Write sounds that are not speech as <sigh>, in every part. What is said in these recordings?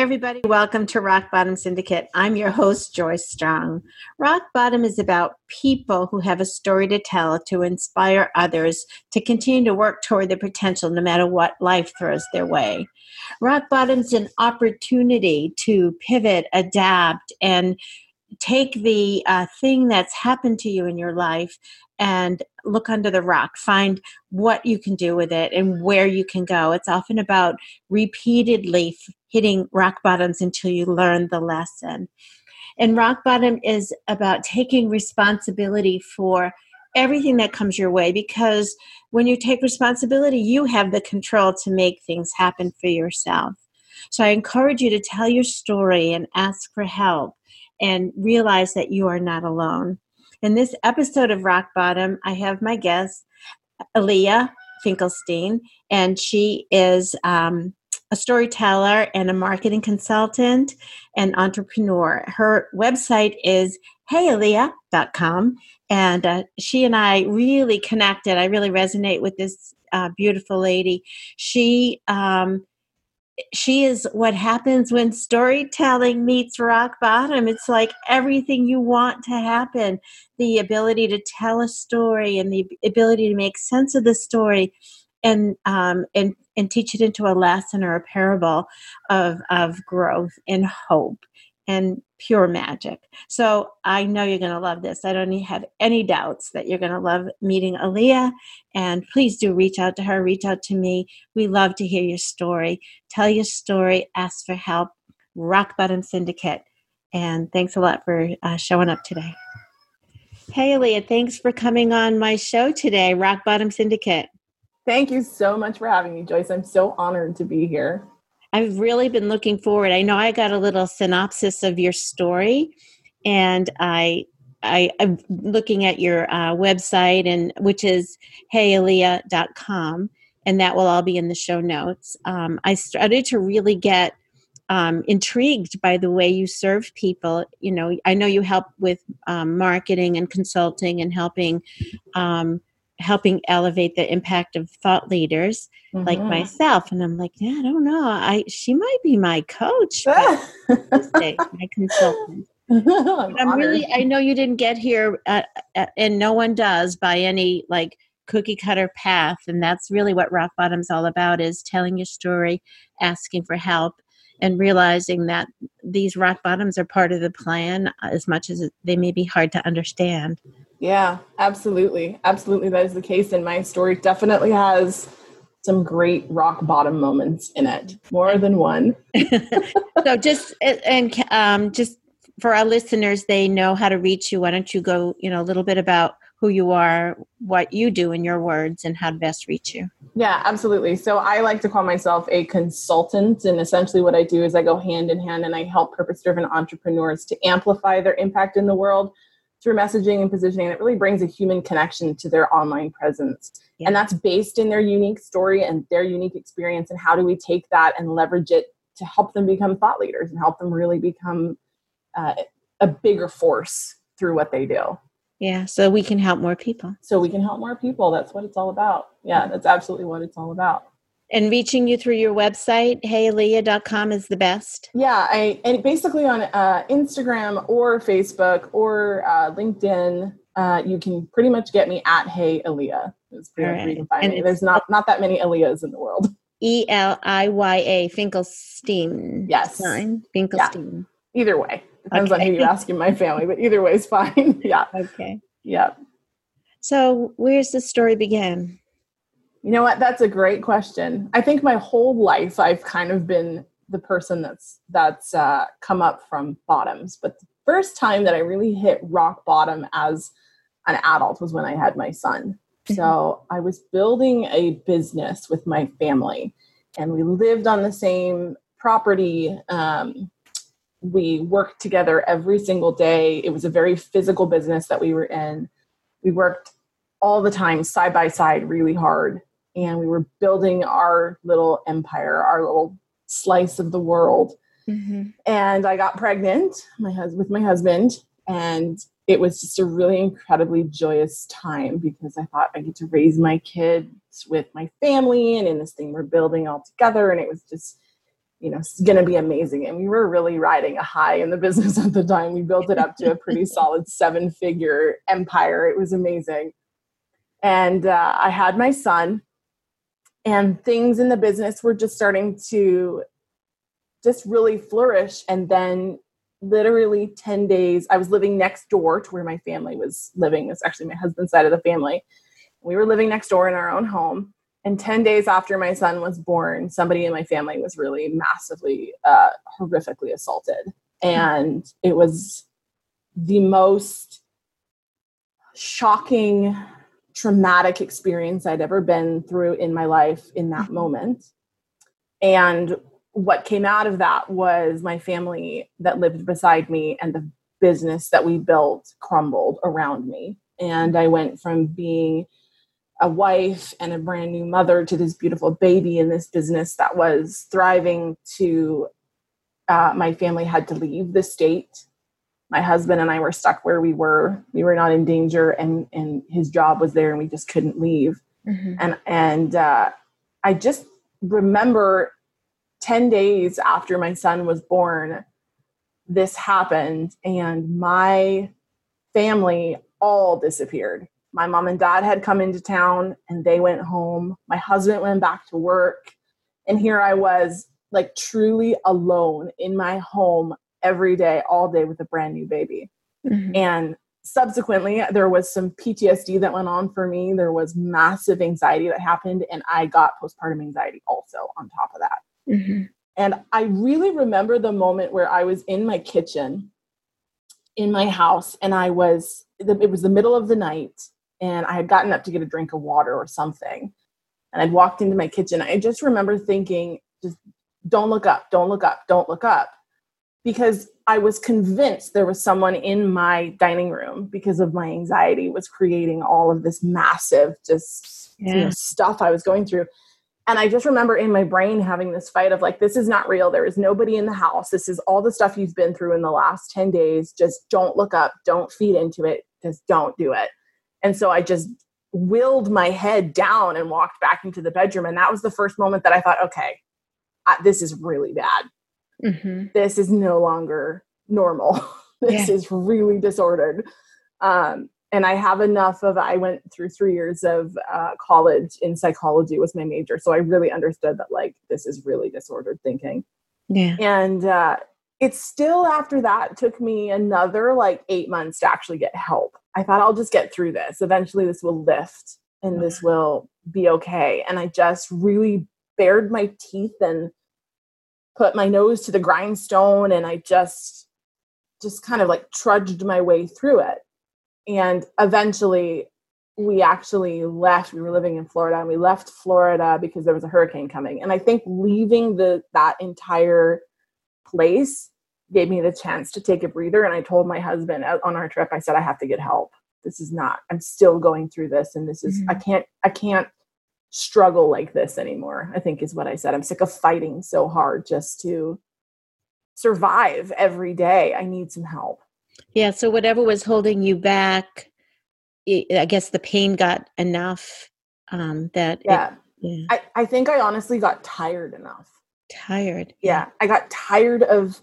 everybody. Welcome to Rock Bottom Syndicate. I'm your host, Joyce Strong. Rock Bottom is about people who have a story to tell to inspire others to continue to work toward their potential no matter what life throws their way. Rock Bottom's an opportunity to pivot, adapt, and take the uh, thing that's happened to you in your life and look under the rock. Find what you can do with it and where you can go. It's often about repeatedly hitting rock bottoms until you learn the lesson. And rock bottom is about taking responsibility for everything that comes your way because when you take responsibility you have the control to make things happen for yourself. So i encourage you to tell your story and ask for help and realize that you are not alone. In this episode of Rock Bottom, I have my guest, Eliya Finkelstein, and she is um, a storyteller and a marketing consultant and entrepreneur. Her website is heyeliya.com, and uh, she and I really connected. I really resonate with this uh, beautiful lady. She um, she is what happens when storytelling meets rock bottom. It's like everything you want to happen the ability to tell a story and the ability to make sense of the story and um, and and teach it into a lesson or a parable of of growth and hope and pure magic. So I know you're going to love this. I don't have any doubts that you're going to love meeting Eliya. And please do reach out to her, reach out to me. We love to hear your story. Tell your story, ask for help. Rock Bottom Syndicate. And thanks a lot for uh, showing up today. Hey, Eliya, thanks for coming on my show today, Rock Bottom Syndicate. Thank you so much for having me, Joyce. I'm so honored to be here. I've really been looking forward. I know I got a little synopsis of your story, and I, I am looking at your uh, website, and which is heyeliya.com, and that will all be in the show notes. Um, I started to really get um, intrigued by the way you serve people. You know, I know you help with um, marketing and consulting and helping um, helping elevate the impact of thought leaders mm-hmm. like myself. And i'm like yeah i don't know. I she might be my coach <laughs> my consultant. I'm, I'm really i know you didn't get here uh, uh, and no one does by any like cookie cutter path. And that's really what rock bottom's all about is telling your story asking for help and realizing that these rock bottoms are part of the plan as much as they may be hard to understand yeah, absolutely. Absolutely. That is the case. And my story definitely has some great rock bottom moments in it, more than one. <laughs> so just, and um, just for our listeners, they know how to reach you. Why don't you go, you know, a little bit about who you are, what you do in your words, and how to best reach you. Yeah, absolutely. So I like to call myself a consultant. And essentially, what I do is I go hand in hand and I help purpose driven entrepreneurs to amplify their impact in the world through messaging and positioning it really brings a human connection to their online presence. Yeah. and that's based in their unique story and their unique experience and how do we take that and leverage it to help them become thought leaders and help them really become uh, a bigger force through what they do. Yeah so we can help more people. So we can help more people. That's what it's all about. Yeah that's absolutely what it's all about and reaching you through your website heyeliya.com is the best yeah i and basically on uh, instagram or facebook or uh, linkedin uh, you can pretty much get me at hey Eliya. It's pretty right. you can me. There's not not that many Eliyas in the world. E L I Y A Finkelstein. Yes. Sign Finkelstein. Yeah. Either way. Depends okay. on who you ask in my family, but either way is fine. <laughs> yeah. Okay. Yeah. So where's the story begin? You know what? That's a great question. I think my whole life I've kind of been the person that's that's uh, come up from bottoms. But the first time that I really hit rock bottom as an adult was when I had my son. Mm-hmm. So I was building a business with my family, and we lived on the same property. Um, we worked together every single day. It was a very physical business that we were in. We worked all the time, side by side, really hard and we were building our little empire, our little slice of the world. Mm-hmm. And I got pregnant my hus- with my husband, and it was just a really incredibly joyous time because I thought I get to raise my kids with my family and in this thing we're building all together. And it was just you know, it's going to be amazing. And we were really riding a high in the business <laughs> at the time. We built it up to a pretty <laughs> solid seven figure empire. It was amazing. And uh, I had my son, and things in the business were just starting to just really flourish. And then, literally 10 days, I was living next door to where my family was living. It's actually my husband's side of the family. We were living next door in our own home and 10 days after my son was born somebody in my family was really massively uh, horrifically assaulted and it was the most shocking traumatic experience i'd ever been through in my life in that mm-hmm. moment and what came out of that was my family that lived beside me and the business that we built crumbled around me and i went from being a wife and a brand new mother to this beautiful baby in this business that was thriving to uh, my family had to leave the state my husband and i were stuck where we were we were not in danger and and his job was there and we just couldn't leave mm-hmm. and and uh, i just remember 10 days after my son was born this happened and my family all disappeared my mom and dad had come into town and they went home. My husband went back to work. And here I was, like truly alone in my home every day, all day with a brand new baby. Mm-hmm. And subsequently, there was some PTSD that went on for me. There was massive anxiety that happened. And I got postpartum anxiety also on top of that. Mm-hmm. And I really remember the moment where I was in my kitchen in my house and I was, it was the middle of the night and I had gotten up to get a drink of water or something. And I'd walked into my kitchen. I just remember thinking, just don't look up, don't look up, don't look up. Because I was convinced there was someone in my dining room because of my anxiety was creating all of this massive just yeah. you know, stuff I was going through. And I just remember in my brain having this fight of like, this is not real. There is nobody in the house. This is all the stuff you've been through in the last 10 days. Just don't look up. Don't feed into it. Just don't do it. And so I just willed my head down and walked back into the bedroom. And that was the first moment that I thought, okay, I, this is really bad. Mm-hmm. This is no longer normal. <laughs> this yeah. is really disordered. Um, and I have enough of, I went through three years of uh, college in psychology was my major. So I really understood that like, this is really disordered thinking. Yeah. And uh, it still after that took me another like eight months to actually get help i thought i'll just get through this eventually this will lift and this will be okay and i just really bared my teeth and put my nose to the grindstone and i just just kind of like trudged my way through it and eventually we actually left we were living in florida and we left florida because there was a hurricane coming and i think leaving the that entire place gave me the chance to take a breather. And I told my husband on our trip, I said, I have to get help. This is not, I'm still going through this. And this is, mm-hmm. I can't, I can't struggle like this anymore, I think is what I said. I'm sick of fighting so hard just to survive every day. I need some help. Yeah. So whatever was holding you back, I guess the pain got enough um, that. Yeah. It, yeah. I, I think I honestly got tired enough. Tired. Yeah. I got tired of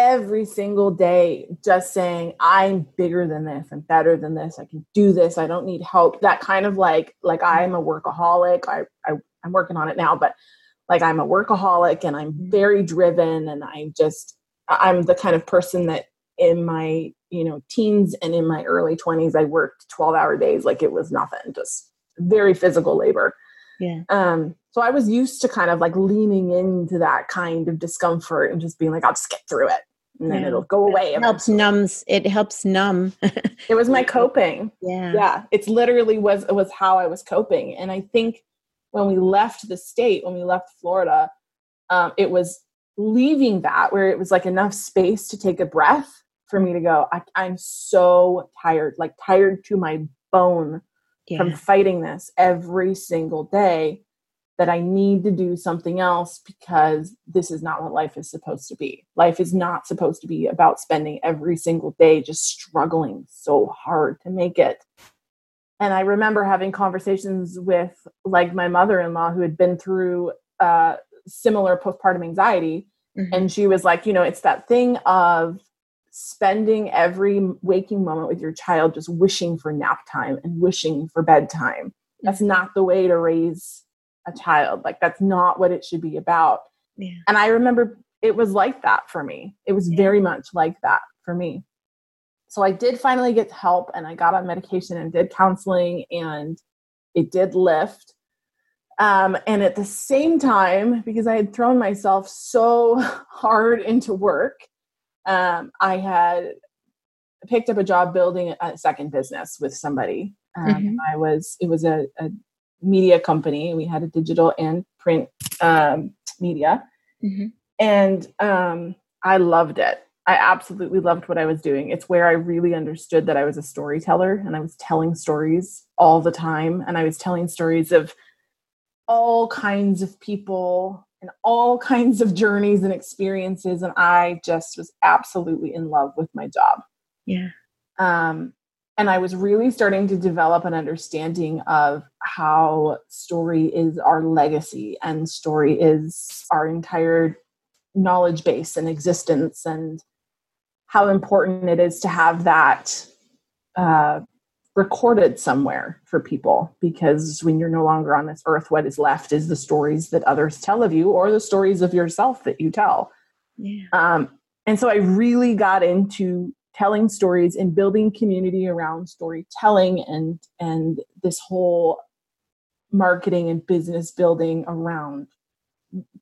every single day just saying i'm bigger than this. I'm better than this. I can do this. I don't need help. That kind of like like i'm a workaholic. I, I i'm working on it now but like i'm a workaholic and i'm mm-hmm. very driven and i just i'm the kind of person that in my you know teens and in my early 20s i worked 12 hour days like it was nothing just very physical labor. Yeah. Um so I was used to kind of like leaning into that kind of discomfort and just being like, I'll just get through it. And then yeah. it'll go away. It helps numbs. It helps numb. <laughs> it was my coping. Yeah. Yeah. It's literally was, it was how I was coping. And I think when we left the state, when we left Florida, um, it was leaving that where it was like enough space to take a breath for me to go, I, I'm so tired, like tired to my bone yeah. from fighting this every single day that I need to do something else because this is not what life is supposed to be. Life is not supposed to be about spending every single day just struggling so hard to make it. And I remember having conversations with like my mother-in-law who had been through uh, similar postpartum anxiety. Mm-hmm. And she was like, you know, it's that thing of spending every waking moment with your child just wishing for nap time and wishing for bedtime. That's mm-hmm. not the way to raise a child. Like, that's not what it should be about. Yeah. And I remember it was like that for me. It was yeah. very much like that for me. So I did finally get help and I got on medication and did counseling and it did lift. Um, and at the same time, because I had thrown myself so <laughs> hard into work, um, I had picked up a job building a second business with somebody. Um, mm-hmm. I was, it was a, a, media company. We had a digital and print um, media. Mm-hmm. And um, I loved it. I absolutely loved what I was doing. It's where I really understood that I was a storyteller and I was telling stories all the time. And I was telling stories of all kinds of people and all <laughs> kinds of journeys and experiences. And I just was absolutely in love with my job. Yeah. Um, and I was really starting to develop an understanding of how story is our legacy and story is our entire knowledge base and existence and how important it is to have that uh, recorded somewhere for people because when you're no longer on this earth what is left is the stories that others tell of you or the stories of yourself that you tell yeah. um, and so i really got into telling stories and building community around storytelling and and this whole marketing and business building around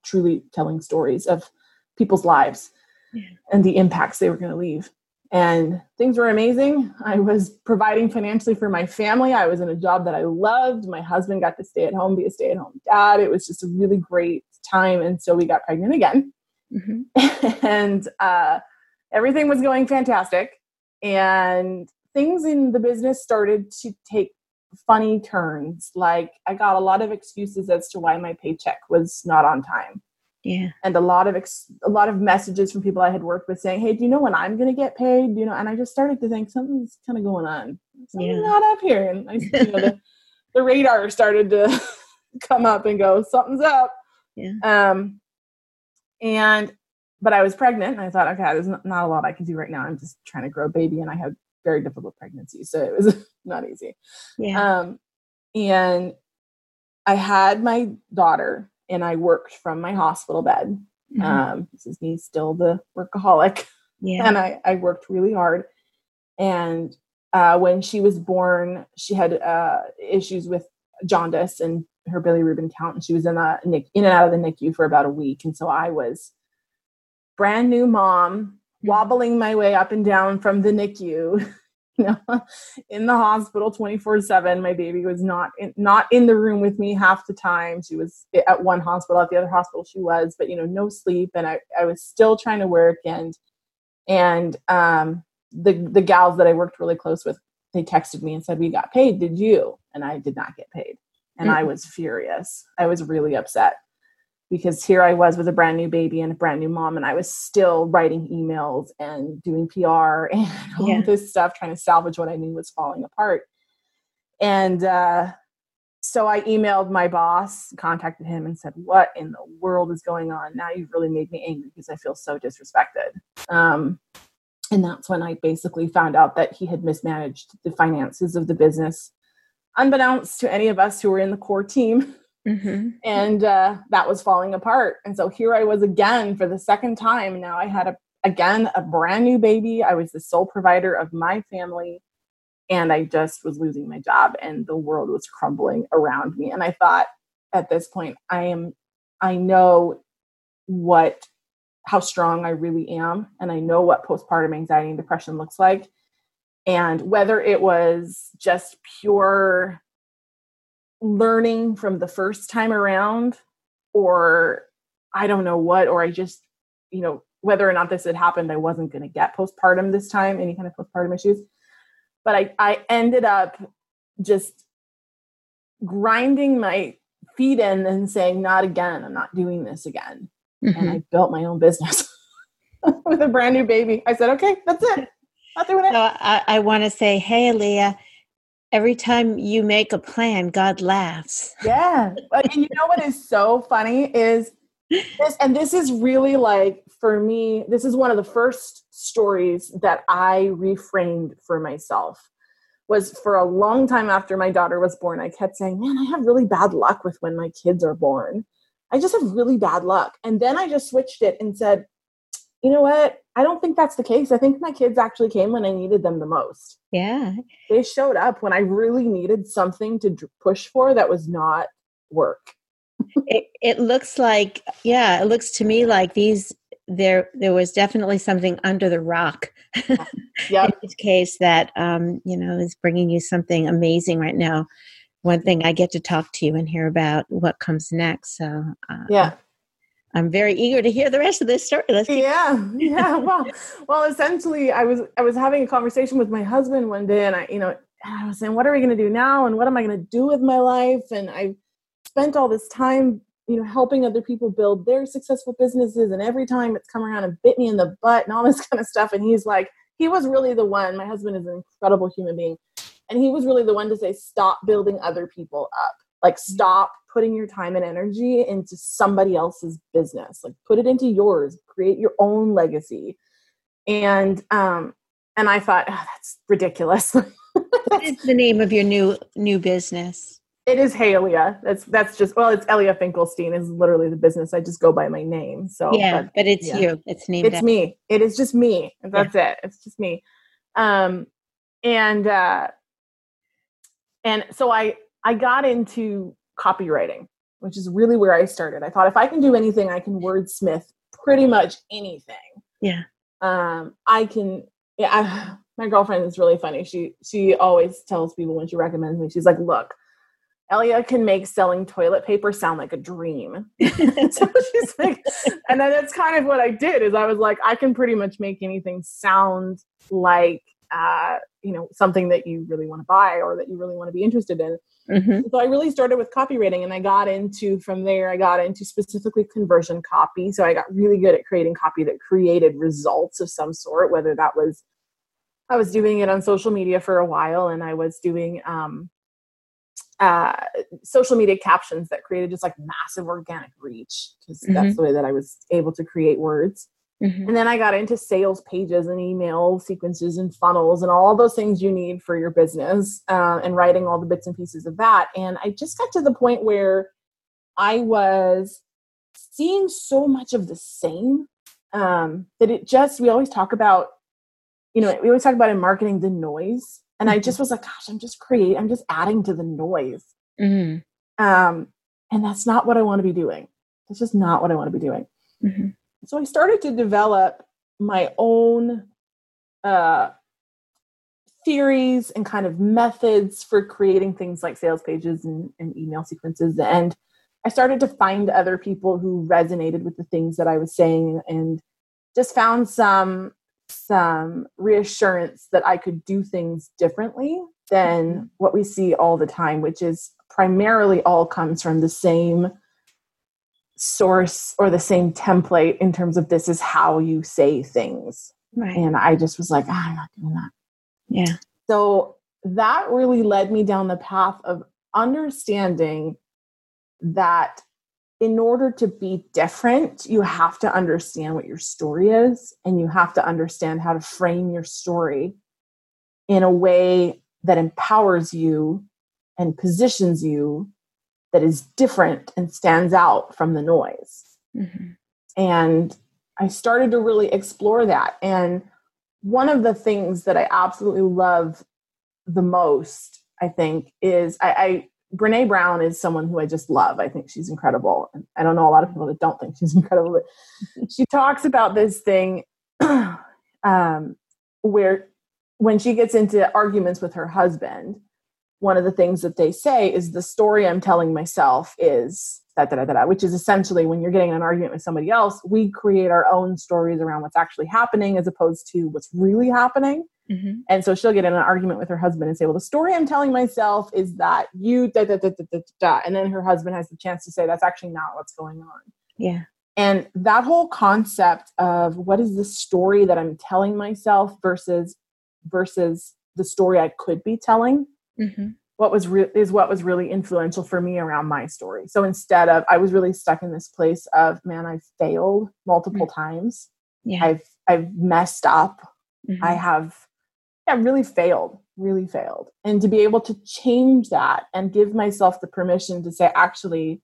truly telling stories of people's lives yeah. and the impacts they were going to leave and things were amazing. I was providing financially for my family. I was in a job that I loved. My husband got to stay at home, be a stay at home dad. It was just a really great time. And so we got pregnant again. Mm-hmm. <laughs> and uh, everything was going fantastic. And things in the business started to take funny turns. Like I got a lot of excuses as to why my paycheck was not on time yeah and a lot of ex- a lot of messages from people i had worked with saying hey do you know when i'm going to get paid you know and i just started to think something's kind of going on something's yeah. not up here and I, you know, the, <laughs> the radar started to <laughs> come up and go something's up yeah um and but i was pregnant and i thought okay there's not, not a lot i can do right now i'm just trying to grow a baby and i had very difficult pregnancy so it was <laughs> not easy yeah um and i had my daughter and I worked from my hospital bed. Mm-hmm. Um, this is me still the workaholic. Yeah. And I, I worked really hard. And uh, when she was born, she had uh, issues with jaundice and her bilirubin count, and she was in a in and out of the NICU for about a week. And so I was brand new mom, mm-hmm. wobbling my way up and down from the NICU <laughs> know, in the hospital 24 7. My baby was not in, not in the room with me half the time. She was at one hospital, at the other hospital she was, but you know, no sleep. And I, I was still trying to work. And, and, um, the, the gals that I worked really close with, they texted me and said, we got paid. Did you? And I did not get paid. And mm-hmm. I was furious. I was really upset because here I was with a brand new baby and a brand new mom, and I was still writing emails and doing PR <laughs> and all yeah. this stuff, trying to salvage what I knew was falling apart. And uh, so I emailed my boss, contacted him, and said, What in the world is going on? Now you've really made me angry because I feel so disrespected. Um, and that's when I basically found out that he had mismanaged the finances of the business, unbeknownst to any of us who were in the core team. <laughs> Mm-hmm. And uh, that was falling apart. And so here I was again for the second time. Now I had a again a brand new baby. I was the sole provider of my family, and I just was losing my job, and the world was crumbling around me. And I thought, at this point, I am, I know what how strong I really am, and I know what postpartum anxiety and depression looks like. And whether it was just pure learning from the first time around or I don't know what, or I just, you know, whether or not this had happened, I wasn't going to get postpartum this time, any kind of postpartum issues. But I, I ended up just grinding my feet in and saying, not again, I'm not doing this again. Mm-hmm. And I built my own business <laughs> with a brand new baby. I said, okay, that's it. Not doing it. So I, I want to say, hey, Eliya, every time you make a plan, God laughs. Yeah. and you know what is so funny is this, and this is really like for me this is one of the first stories that i reframed for myself was for a long time after my daughter was born i kept saying man i have really bad luck with when my kids are born i just have really bad luck and then i just switched it and said you know what? I don't think that's the case. I think my kids actually came when i needed them the most. Yeah. They showed up when i really needed something to push for that was not work. It, it looks like yeah it looks to me like these there there was definitely something under the rock <laughs> yep. in this case that um, you know is bringing you something amazing right now. One thing i get to talk to you and hear about what comes next so uh, yeah i'm very eager to hear the rest of this story. Let's yeah yeah well well essentially i was i was having a conversation with my husband one day and i you know i was saying what are we going to do now and what am i going to do with my life? And i spent all this time you know helping other people build their successful businesses and every time it's come around and bit me in the butt and all this <laughs> kind of stuff and he's like he was really the one my husband is an incredible human being and he was really the one to say stop building other people up. Like stop putting your time and energy into somebody else's business like put it into yours create your own legacy and um and i thought oh, that's ridiculous <laughs> what is the name of your new new business it is Halia. That's that's just well, it's Eliya Finkelstein is literally the business. I just go by my name. So yeah, but, but it's yeah. you. It's named. It's me. It is just me. That's yeah. it. It's just me. Um, and uh, and so I I got into copywriting, which is really where I started. I thought if I can do anything, I can wordsmith pretty much anything. Yeah. Um, I can. Yeah. I, <sighs> my girlfriend is really funny. She she always tells people when she recommends me, she's like, "Look." Eliya can make selling toilet paper sound like a dream. <laughs> so she's like, and then that's kind of what I did is I was like, I can pretty much make anything sound like uh, you know something that you really want to buy or that you really want to be interested in. Mm-hmm. So I really started with copywriting, and I got into from there. I got into specifically conversion copy. So I got really good at creating copy that created results of some sort, whether that was I was doing it on social media for a while, and I was doing um, uh, social media captions that created just like massive organic reach because mm-hmm. that's the way that I was able to create words. Mm-hmm. And then I got into sales pages and email sequences and funnels and all those things you need for your business uh, and writing all the bits and pieces of that. And I just got to the point where I was seeing so much of the same um, that it just, we always talk about, you know, we always talk about in marketing the noise and I just was like, gosh, I'm just creating, I'm just adding to the noise. Mm-hmm. Um, and that's not what I want to be doing. That's just not what I want to be doing. Mm-hmm. So I started to develop my own uh, theories and kind of methods for creating things like sales pages and, and email sequences. And I started to find other people who resonated with the things that I was saying and just found some some reassurance that I could do things differently than mm-hmm. what we see all the time, which is primarily all comes from the same source or the same template in terms of this is how you say things. Right. And I just was like, oh, I'm not doing that. Yeah. So that really led me down the path of understanding that in order to be different, you have to understand what your story is and you have to understand how to frame your story in a way that empowers you and positions you that is different and stands out from the noise. Mm-hmm. And I started to really explore that. And one of the things that I absolutely love the most, I think, is I, I Brene Brown is someone who I just love. I think she's incredible. And I don't know a lot of people that don't think she's <laughs> incredible, but she talks about this thing <clears throat> um, where when she gets into arguments with her husband, one of the things that they say is the story I'm telling myself is da da da da, which is essentially when you're getting an argument with somebody else, we create our own stories around what's actually happening as opposed to what's really happening. Mm-hmm. And so she'll get in an argument with her husband and say, Well, the story I'm telling myself is that you da da da da da da. And then her husband has the chance to say, That's actually not what's going on. Yeah. And that whole concept of what is the story that I'm telling myself versus versus the story I could be telling mm-hmm. what was re- is what was really influential for me around my story. So instead of I was really stuck in this place of man, I've failed multiple mm-hmm. times. Yeah. I've I've messed up. Mm-hmm. I have yeah, really failed, really failed. And to be able to change that and give myself the permission to say, actually,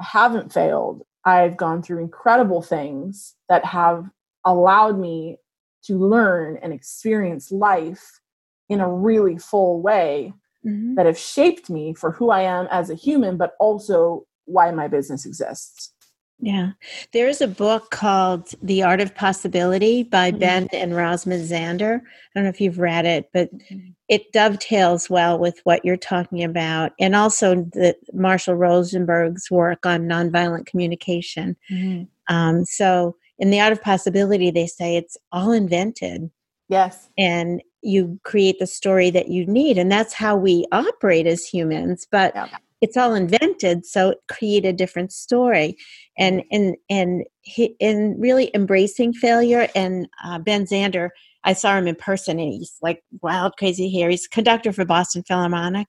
I haven't failed. I've gone through incredible things that have allowed me to learn and experience life in a really full way mm-hmm. that have shaped me for who I am as a human, but also why my business exists. Yeah. There's a book called The Art of Possibility by mm-hmm. Ben and Rosalind Zander. I don't know if you've read it, but mm-hmm. it dovetails well with what you're talking about. And also the Marshall Rosenberg's work on nonviolent communication. Mm-hmm. Um, so in The Art of Possibility, they say it's all invented. Yes. And you create the story that you need. And that's how we operate as humans. But yeah it's all invented so create a different story and and and in really embracing failure and uh, ben zander i saw him in person and he's like wild crazy here he's conductor for boston philharmonic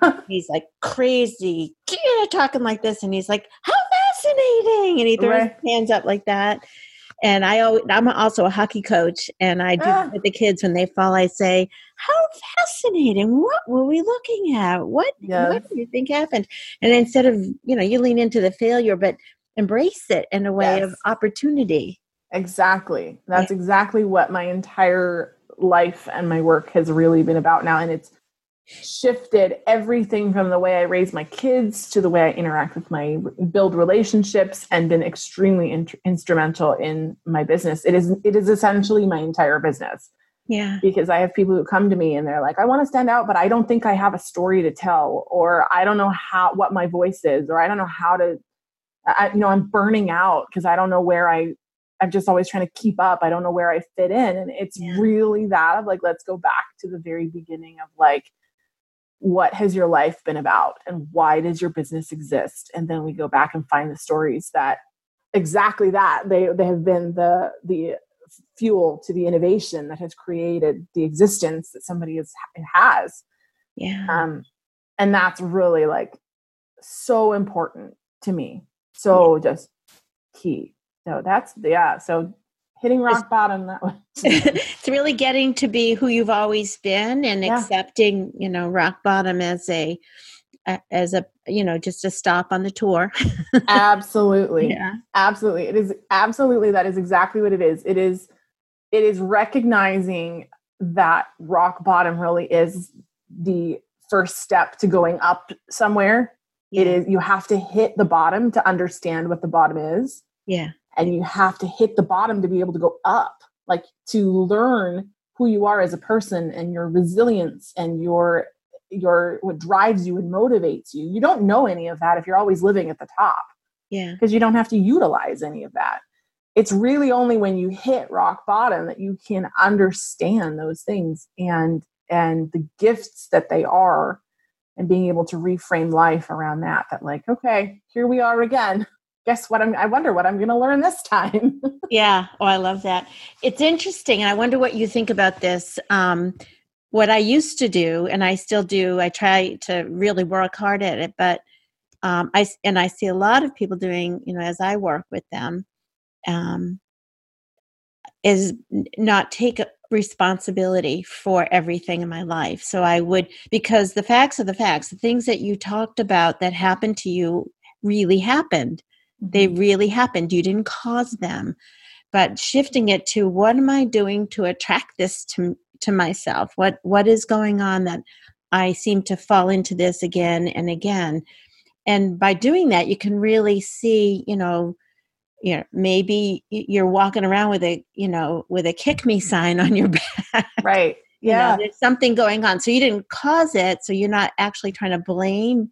<laughs> he's like crazy talking like this and he's like how fascinating and he throws right. his hands up like that and I always, I'm also a hockey coach, and I do ah. with the kids when they fall. I say, "How fascinating! What were we looking at? What yes. what do you think happened?" And instead of you know, you lean into the failure, but embrace it in a way yes. of opportunity. Exactly. That's yeah. exactly what my entire life and my work has really been about now, and it's shifted everything from the way I raise my kids to the way I interact with my build relationships and been extremely in, instrumental in my business. It is it is essentially my entire business. Yeah. Because I have people who come to me and they're like, I want to stand out, but I don't think I have a story to tell, or I don't know how what my voice is, or I don't know how to I, you know, I'm burning out because I don't know where I I'm just always trying to keep up. I don't know where I fit in. And it's yeah. really that of like, let's go back to the very beginning of like, what has your life been about and why does your business exist? And then we go back and find the stories that exactly that they they have been the the fuel to the innovation that has created the existence that somebody is, has. Yeah. Um and that's really like so important to me. So yeah. just key. So that's yeah so hitting rock bottom that way <laughs> it's really getting to be who you've always been and yeah. accepting you know rock bottom as a as a you know just a stop on the tour. <laughs> Absolutely. Yeah. Absolutely. It is absolutely that is exactly what it is. It is it is recognizing that rock bottom really is the first step to going up somewhere. Yeah. it is you have to hit the bottom to understand what the bottom is. Yeah and you have to hit the bottom to be able to go up like to learn who you are as a person and your resilience and your your what drives you and motivates you. You don't know any of that if you're always living at the top. Yeah. Because you don't have to utilize any of that. It's really only when you hit rock bottom that you can understand those things and and the gifts that they are and being able to reframe life around that that like okay here we are again guess what I'm I wonder what I'm going to learn this time. <laughs> yeah, oh I love that. It's interesting and I wonder what you think about this. Um, what I used to do and I still do, I try to really work hard at it, but um, I and I see a lot of people doing, you know, as I work with them, um, is not take responsibility for everything in my life. So I would because the facts are the facts. The things that you talked about that happened to you really happened. They mm-hmm. really happened. You didn't cause them. But shifting it to what am I doing to attract this to to myself? What what is going on that I seem to fall into this again and again? And by doing that, you can really see, you know, you know, maybe you're walking around with a, you know, with a kick me sign on your <laughs> back. Right. Yeah. You know, there's something going on. So you didn't cause it. So you're not actually trying to blame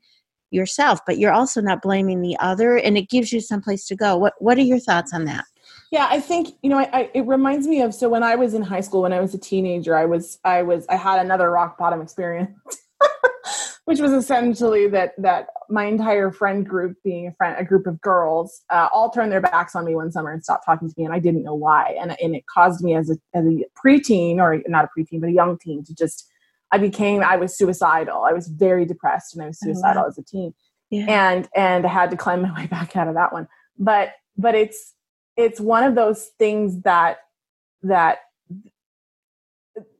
yourself, but you're also not blaming the other, and it gives you some place to go. What What are your thoughts on that? Yeah, I think you know, I, I, it reminds me of so when I was in high school, when I was a teenager, I was I was I had another rock bottom experience, <laughs> which was essentially that that my entire friend group, being a friend, a group of girls, uh, all turned their backs on me one summer and stopped talking to me, and I didn't know why, and and it caused me as a as a preteen or not a preteen but a young teen to just I became I was suicidal. I was very depressed and I was suicidal oh, wow. as a teen. Yeah. And and I had to climb my <laughs> way back out of that one. But but it's it's one of those things that that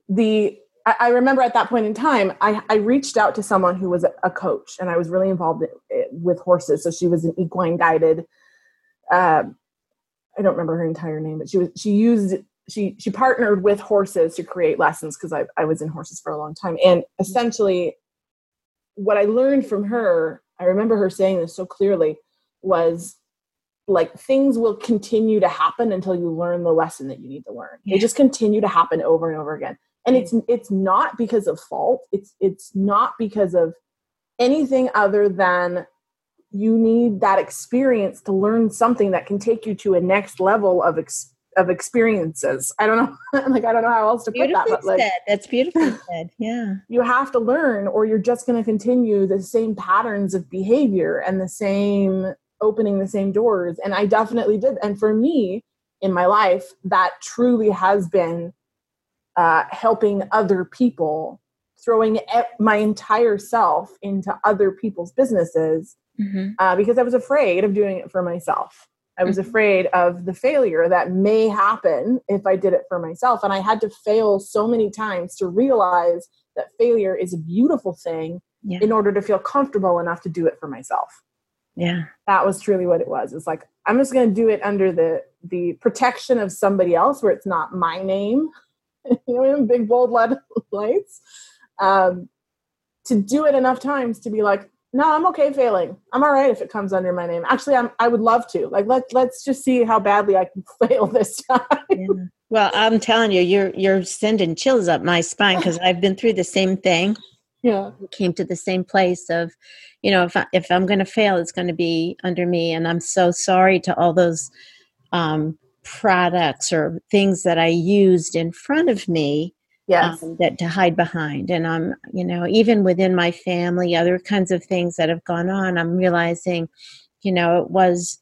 the I, I remember at that point in time, I, I reached out to someone who was a, a coach, and I was really involved with horses. So she was an equine guided. Uh, I don't remember her entire name, but she was she used she she partnered with horses to create lessons because I, I was in horses for a long time. And essentially what i learned from her i remember her saying this so clearly was like things will continue to happen until you learn the lesson that you need to learn. They just continue to happen over and over again. And it's it's not because of fault. It's it's not because of anything other than you need that experience to learn something that can take you to a next level of ex- of experiences. I don't know, <laughs> like I don't know how else to put that. But like, said. That's beautifully said. Yeah, you have to learn, or you're just going to continue the same patterns of behavior and the same opening the same doors. And I definitely did. And for me, in my life, that truly has been uh, helping other people, throwing my entire self into other people's businesses mm-hmm. uh, because I was afraid of doing it for myself. I was mm-hmm. afraid of the failure that may happen if I did it for myself. And I had to fail so many times to realize that failure is a beautiful thing yeah. in order to feel comfortable enough to do it for myself. Yeah. That was truly what it was. It's like I'm just going to do it under the the protection of somebody else where it's not my name. <laughs> you know, in big bold <laughs> lead lights. Um, to do it enough times to be like, no, I'm okay failing. I'm all right if it comes under my name. Actually, I'm, I would love to. Like, let let's just see how badly I can <laughs> fail this time. Yeah. Well, I'm telling you, you're you're sending chills up my spine because I've been through the same thing. Yeah, came to the same place of, you know, if I, if I'm going to fail, it's going to be under me, and I'm so sorry to all those um, products or things that I used in front of me yes. Um, that to hide behind. And I'm, you know, even within my family, other kinds of things that have gone on, I'm realizing, you know, it was,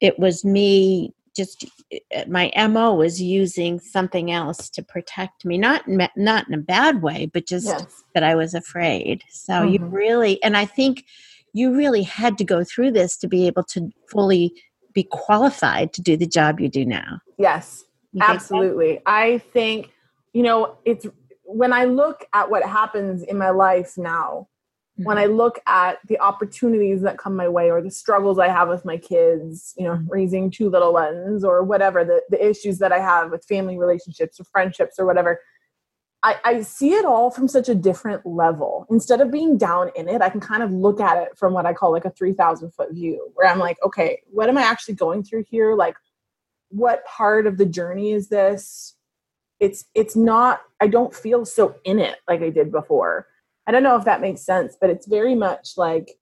it was me just uh, my mo was using something else to protect me not not in a bad way but just yes. that i was afraid so mm-hmm. you really and i think you really had to go through this to be able to fully be qualified to do the job you do now yes you absolutely i think you know, it's when I look at what happens in my life now, mm-hmm. when I look at the opportunities that come my way or the struggles I have with my kids, you know, mm-hmm. raising two little ones or whatever, the, the issues that I have with family relationships or friendships or whatever, I, I see it all from such a different level. Instead of being down in it, I can kind of look at it from what I call like a 3,000 foot view, where I'm like, okay, what am I actually going through here? Like, what part of the journey is this? It's it's not i don't feel so in it like i did before. I don't know if that makes sense but it's very much like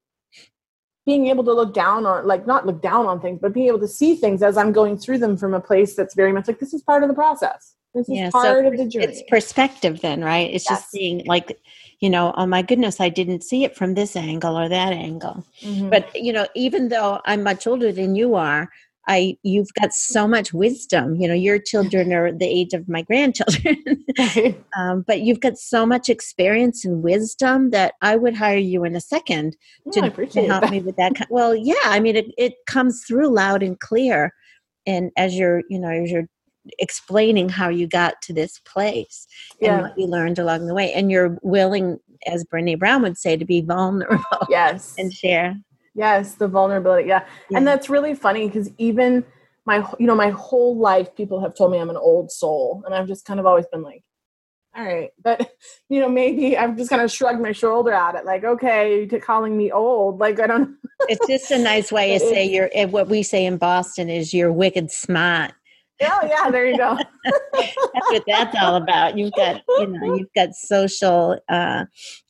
being able to look down on like not look down on things but being able to see things as i'm going through them from a place that's very much like this is part of the process. This is yeah, part so of the journey. it's perspective then right? It's yes. just seeing like you know oh my goodness i didn't see it from this angle or that angle. Mm-hmm. but you know even though i'm much older than you are I you've got so much wisdom. You know, your children are the age of my grandchildren, <laughs> um, but you've got so much experience and wisdom that I would hire you in a second to, to help that. me with that. Well, yeah, I mean, it, it comes through loud and clear, and as you're, you know, as you're explaining how you got to this place and what you learned along the way, and you're willing, as Brene Brown would say, to be vulnerable. Yes, <laughs> and share. Yes, the vulnerability. Yeah. yeah. And that's really funny because even my you know, my whole life people have told me I'm an old soul. And I've just kind of always been like, all right. <laughs> But you know, maybe I've just kind of shrugged my shoulder at it, like, okay, to calling me old. <laughs> Like I don't It's just a nice way to say you're eh, what we say in Boston is you're wicked smart. Oh yeah, there you go. <laughs> that's what that's all about. You've got, you know, you've got social uh,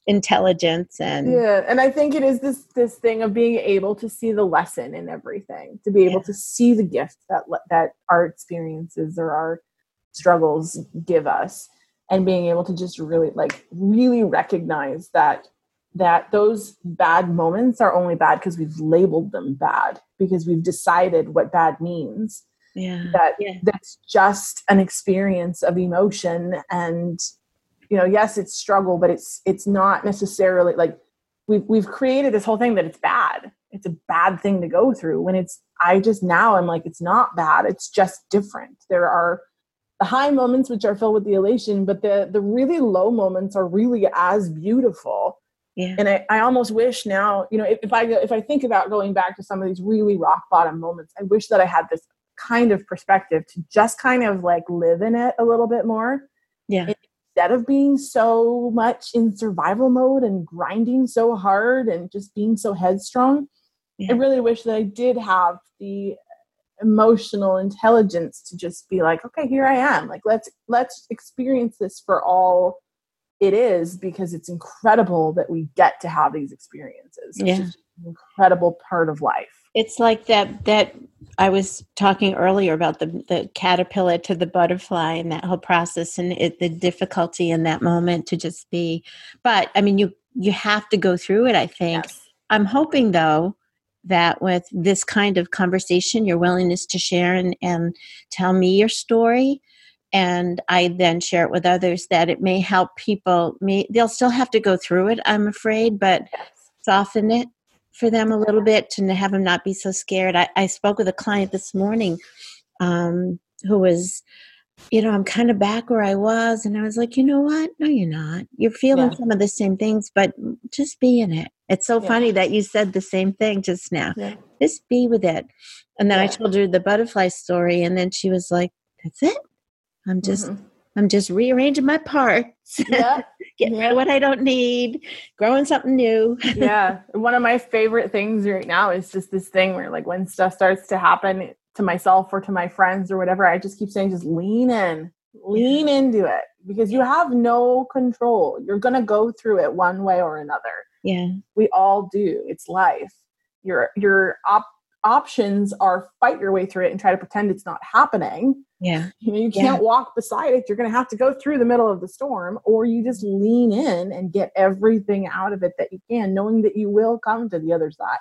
intelligence and yeah and i think it is this this thing of being able to see the lesson in everything to be able yeah. to see the gift that that our experiences or our struggles give us and being able to just really like really recognize that that those bad moments are only bad because we've labeled them bad because we've decided what bad means yeah that yeah. that's just an experience of emotion and you know yes it's struggle but it's it's not necessarily like we've we've created this whole thing that it's bad it's a bad thing to go through when it's i just now i'm like it's not bad it's just different there are the high moments which are filled with the elation but the the really low moments are really as beautiful yeah. and I, I almost wish now you know if, if i if i think about going back to some of these really rock bottom moments i wish that i had this kind of perspective to just kind of like live in it a little bit more yeah instead of being so much in survival mode and grinding so hard and just being so headstrong yeah. i really wish that i did have the emotional intelligence to just be like okay here i am like let's let's experience this for all it is because it's incredible that we get to have these experiences it's yeah. just an incredible part of life it's like that that i was talking earlier about the the caterpillar to the butterfly and that whole process and it, the difficulty in that moment to just be but i mean you you have to go through it i think yes. i'm hoping though that with this kind of conversation, your willingness to share and, and tell me your story, and I then share it with others, that it may help people. May, they'll still have to go through it, I'm afraid, but soften it for them a little bit to have them not be so scared. I, I spoke with a client this morning um, who was you know, I'm kind of back where I was. And I was like, you know what? No, you're not. You're feeling yeah. some of the same things, but just be in it. It's so yeah. funny that you said the same thing just now. Yeah. Just be with it. And then I told her the butterfly story, and then she was like, that's it. I'm just. Mm-hmm. I'm just rearranging my parts, yeah. Getting rid of what I don't need, growing something new. <laughs> yeah. One of my favorite things right now is just this thing where, like, when stuff starts to happen, to myself or to my friends or whatever, I just keep saying, just lean in, lean into it because you have no control. You're going to go through it one way or another. Yeah. We all do. It's life. Your, your op- options are fight your way through it and try to pretend it's not happening. Yeah. You know, you can't yeah. walk beside it. You're going to have to go through the middle of the storm or you just lean in and get everything out of it that you can, knowing that you will come to the other side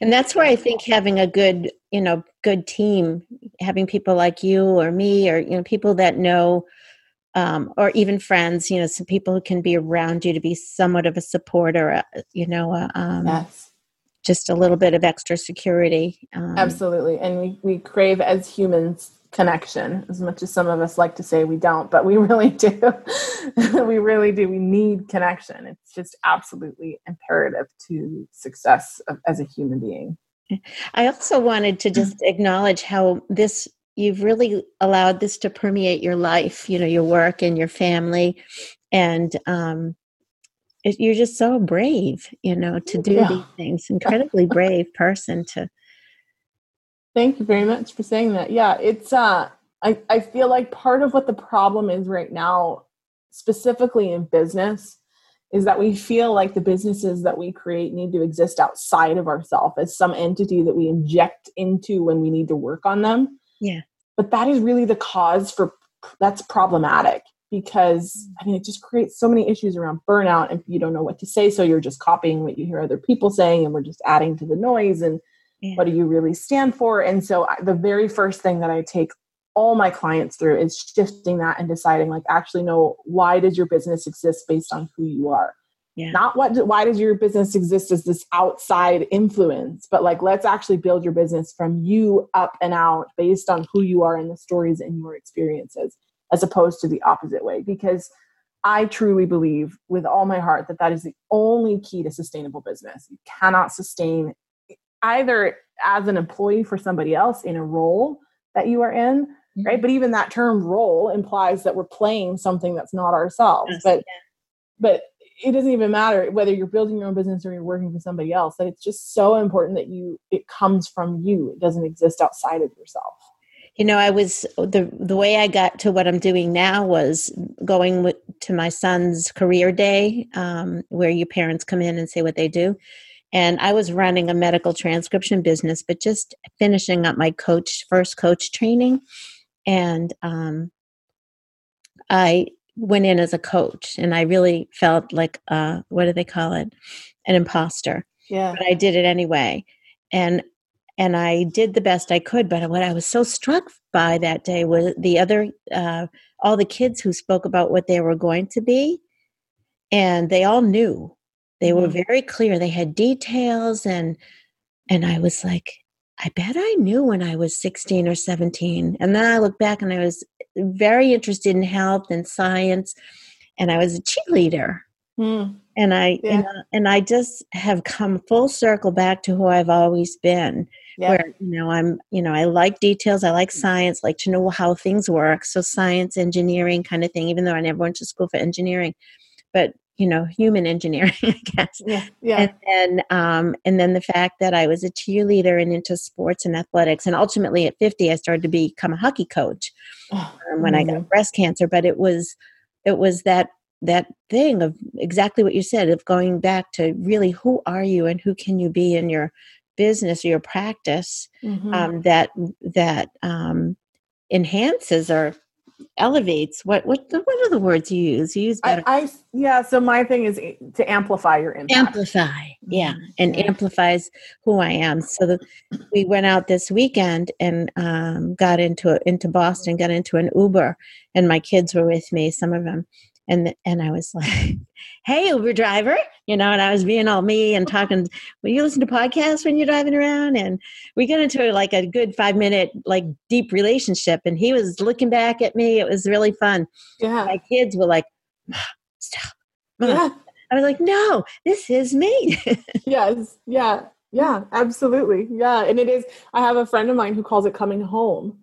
and that's where i think having a good you know good team having people like you or me or you know people that know um, or even friends you know some people who can be around you to be somewhat of a support or a, you know a, um, yes. Just a little bit of extra security um, absolutely and we, we crave as humans connection as much as some of us like to say we don't but we <laughs> really do. <laughs> We really do we need connection. It's just absolutely imperative to success of, as a human being. I also wanted to just <clears throat> acknowledge how this you've really allowed this to permeate your life you know your work and your family. And um it, you're just so brave you know to do yeah. these things incredibly brave person to Thank you very much for saying that. Yeah, it's uh I, I feel like part of what the problem is right now, specifically in business, is that we feel like the businesses that we create need to exist outside of ourselves as some entity that we inject into when we need to work on them. Yeah. But that is really the cause for that's problematic because I mean it just creates so many issues around burnout and you don't know what to say, so you're just copying what you hear other people saying and we're just adding to the noise and yeah. what do you really stand for and so the very first thing that i take all my clients through is shifting that and deciding like actually know why does your business exist based on who you are yeah. not what why does your business exist as this outside influence but like let's actually build your business from you up and out based on who you are and the stories and your experiences as opposed to the opposite way because i truly believe with all my heart that that is the only key to sustainable business. You cannot sustain either as an employee for somebody else in a role that you are in mm-hmm. right? But even that term role implies that we're playing something that's not ourselves. Yes, but yeah. but it doesn't even matter whether you're building your own business or you're working for somebody else that it's just so important that you it comes from you. It doesn't exist outside of yourself you know i was the the way i got to what i'm doing now was going with, to my son's career day um, where your parents come in and say what they do. And I was running a medical transcription business, but just finishing up my coach first coach training, and um, I went in as a coach, and I really felt like uh, what do they call it, an imposter. Yeah, but I did it anyway, and and I did the best I could. But what I was so struck by that day was the other, uh, all the kids who spoke about what they were going to be, and they all knew. They were mm-hmm. very clear. They had details, and and I was like, I bet I knew when I was 16 or 17. And then I look back and I was very interested in health and science, and I was a cheerleader. Mm. And I yeah. and, and I just have come full circle back to who I've always been yeah. where you know i'm you know i like details i like mm. science like to know how things work so science engineering kind of thing even though i never went to school for engineering but you know human engineering <laughs> i guess yeah, yeah. and then um and then the fact that i was a cheerleader and into sports and athletics and ultimately at 50 i started to become a hockey coach oh, um, when mm-hmm. i got breast cancer but it was it was that that thing of exactly what you said of going back to really who are you and who can you be in your business or your practice mm-hmm. um, that that um, enhances or elevates what what what are the words you use you use better. I, I yeah so my thing is to amplify your impact amplify yeah mm-hmm. and amplifies who i am so the, we went out this weekend and um, got into into boston got into an uber and my kids were with me some of them and and I was <laughs> like, "Hey, Uber driver," you know, and I was being all me and talking. Will you listen to podcasts when you're driving around? And we got into like a good five minute like deep relationship, and he was looking back at me. It was really fun. Yeah, my kids were like, "Stop!" Yeah. I was like, "No, this is me." <laughs> yes, yeah, yeah, absolutely, yeah. And it is. I have a friend of mine who calls it coming home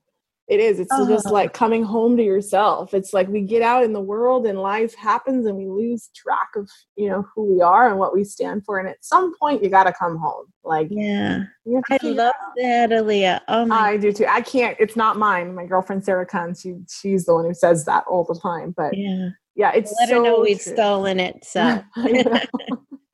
it is. It's uh-huh. just like coming home to yourself. It's like we get out in the world and life happens and we lose track of, you know, who we are and what we stand for. And at some point you got to come home. Like, yeah. I love that, Eliya. Oh my I do too. I can't, it's not mine. My girlfriend, Sarah Kahn, she, she's the one who says that all the time. But yeah, yeah it's let so her know we've stolen it. <laughs> So I will.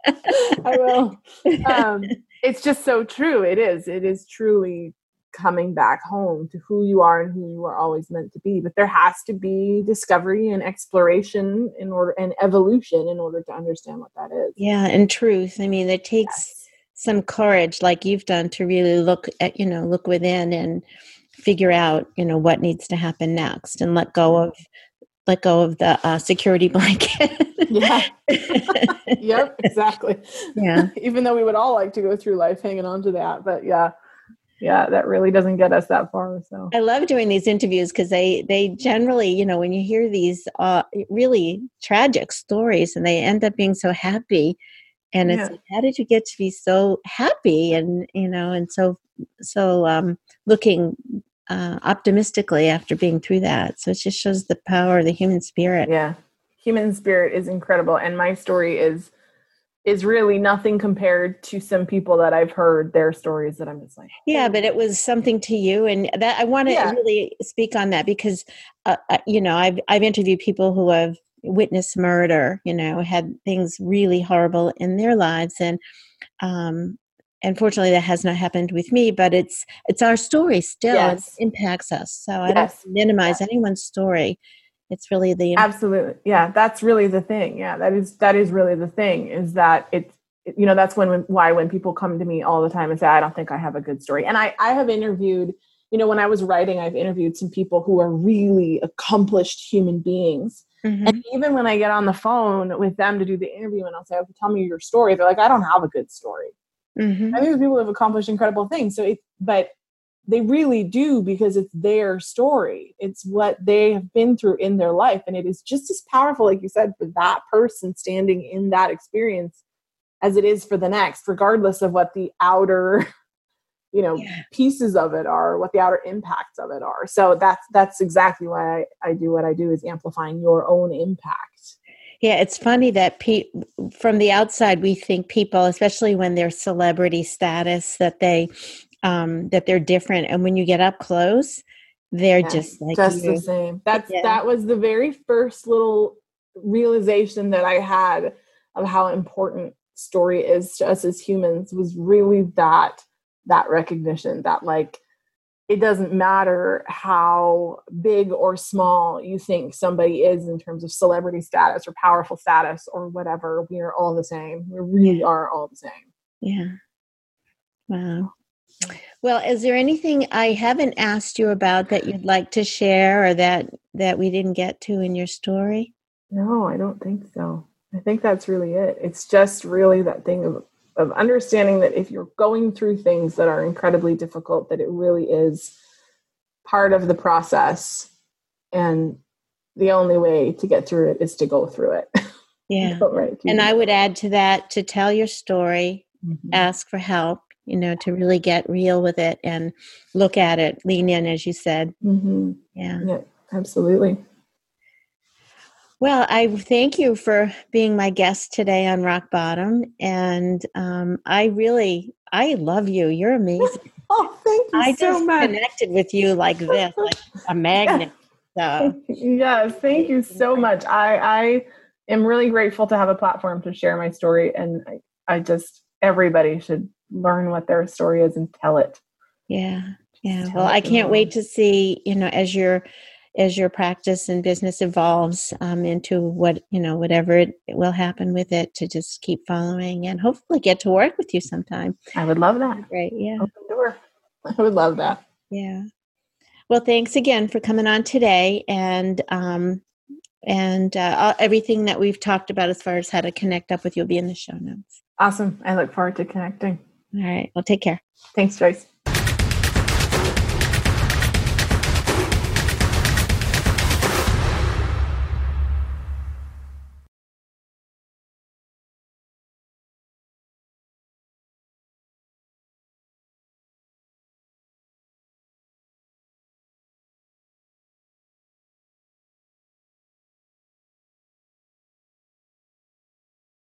<laughs> I will. <laughs> Um, it's just so true. It is. It is truly coming back home to who you are and who you are always meant to be. But there has to be discovery and exploration in order and evolution in order to understand what that is. Yeah and truth. I mean it takes yes. some courage like you've done to really look at you know look within and figure out you know what needs to happen next and let go of let go of the uh, security <laughs> blanket. Yeah. <laughs> Yep exactly. Yeah. <laughs> Even though we would all like to go through life hanging on to that but yeah yeah that really doesn't get us that far so. I love doing these interviews because they they generally you know when you hear these uh, really tragic stories and they end up being so happy and it's yeah. like, how did you get to be so happy and you know and so so um looking uh optimistically after being through that? So it just shows the power of the human spirit. Yeah. Human spirit is incredible and my story is is really nothing compared to some people that I've heard their stories that I'm just like, yeah, but it was something to you, and that I want to yeah. really speak on that because, uh, uh, you know, I've I've interviewed people who have witnessed murder, you know, had things really horrible in their lives, and um, unfortunately, that has not happened with me. But it's it's our story still; yes. it impacts us. So I yes. don't minimize yes. anyone's story it's really the absolutely. Yeah that's really the thing. Yeah that is that is really the thing is that it's you know that's when, when why when people come to me all the time and say i don't think i have a good story. And i i have interviewed you know when i was writing i've interviewed some people who are really accomplished human beings. Mm-hmm. and even when i get on the phone with them to do the interview and i'll say okay tell me your story they're like i don't have a good story. Mm-hmm. i think people have accomplished incredible things so it but they really do because it's their story. It's what they have been through in their life. And it is just as powerful, like you said, for that person standing in that experience as it is for the next, regardless of what the outer, <laughs> you know, yeah. pieces of it are, what the outer impacts of it are. So that's that's exactly why I, I do what I do is amplifying your own impact. Yeah, it's funny that pe- from the outside we think people, especially when they're celebrity status, that they um, that they're different, and when you get up close, they're yeah, just like just you. the same. That's yeah. that was the very first little realization that I had of how important story is to us as humans was really that that recognition that like it doesn't matter how big or small you think somebody is in terms of celebrity status or powerful status or whatever we are all the same we really are all the same yeah wow Well, is there anything I haven't asked you about that you'd like to share or that that we didn't get to in your story? No, I don't think so. I think that's really it. It's just really that thing of of understanding that if you're going through things that are incredibly difficult that it really is part of the process and the only way to get through it is to go through it. <laughs> Yeah. right. And I would add to that to tell your story, mm-hmm. ask for help, you know, to really get real with it and look at it, lean in, as you said. Mm-hmm. Yeah. Yeah, absolutely. Well, I thank you for being my guest today on Rock Bottom. And um, I really, I love you. You're amazing. <laughs> oh, thank you so much. I so just much. connected with you like <laughs> this, like a magnet. So. yes, thank you so much. I, I am really grateful to have a platform to share my story. And I, I just, everybody should learn what their story is and tell it. Yeah. Yeah. Well, I can't wait to see, you know, as you're, as your practice and business evolves um, into what you know whatever it, it, will happen with it to just keep following and hopefully get to work with you sometime. I would love that. Great yeah. Open door. <laughs> I would love that. Yeah. Well thanks again for coming on today and um and uh, everything that we've talked about as far as how to connect up with you will be in the show notes. Awesome. I look forward to connecting all right. Well take care. Thanks joyce